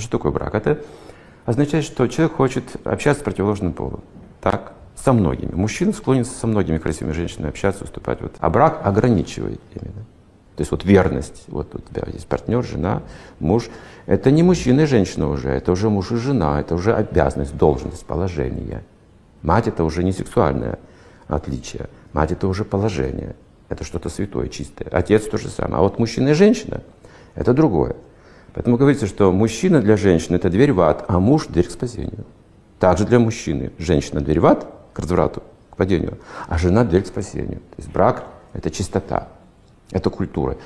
Что такое брак? Это означает, что человек хочет общаться с противоположным полом. Так? Со многими. Мужчина склонен со многими красивыми женщинами общаться, уступать. Вот. А брак ограничивает именно. То есть вот верность, вот у тебя есть партнер, жена, муж. Это не мужчина и женщина уже, это уже муж и жена, это уже обязанность, должность, положение. Мать это уже не сексуальное отличие, мать это уже положение, это что-то святое, чистое. Отец то же самое. А вот мужчина и женщина это другое. Поэтому говорится, что мужчина для женщины это дверь в ад, а муж дверь к спасению. Также для мужчины женщина дверь в ад, к разврату, к падению, а жена дверь к спасению. То есть брак это чистота. Это культура.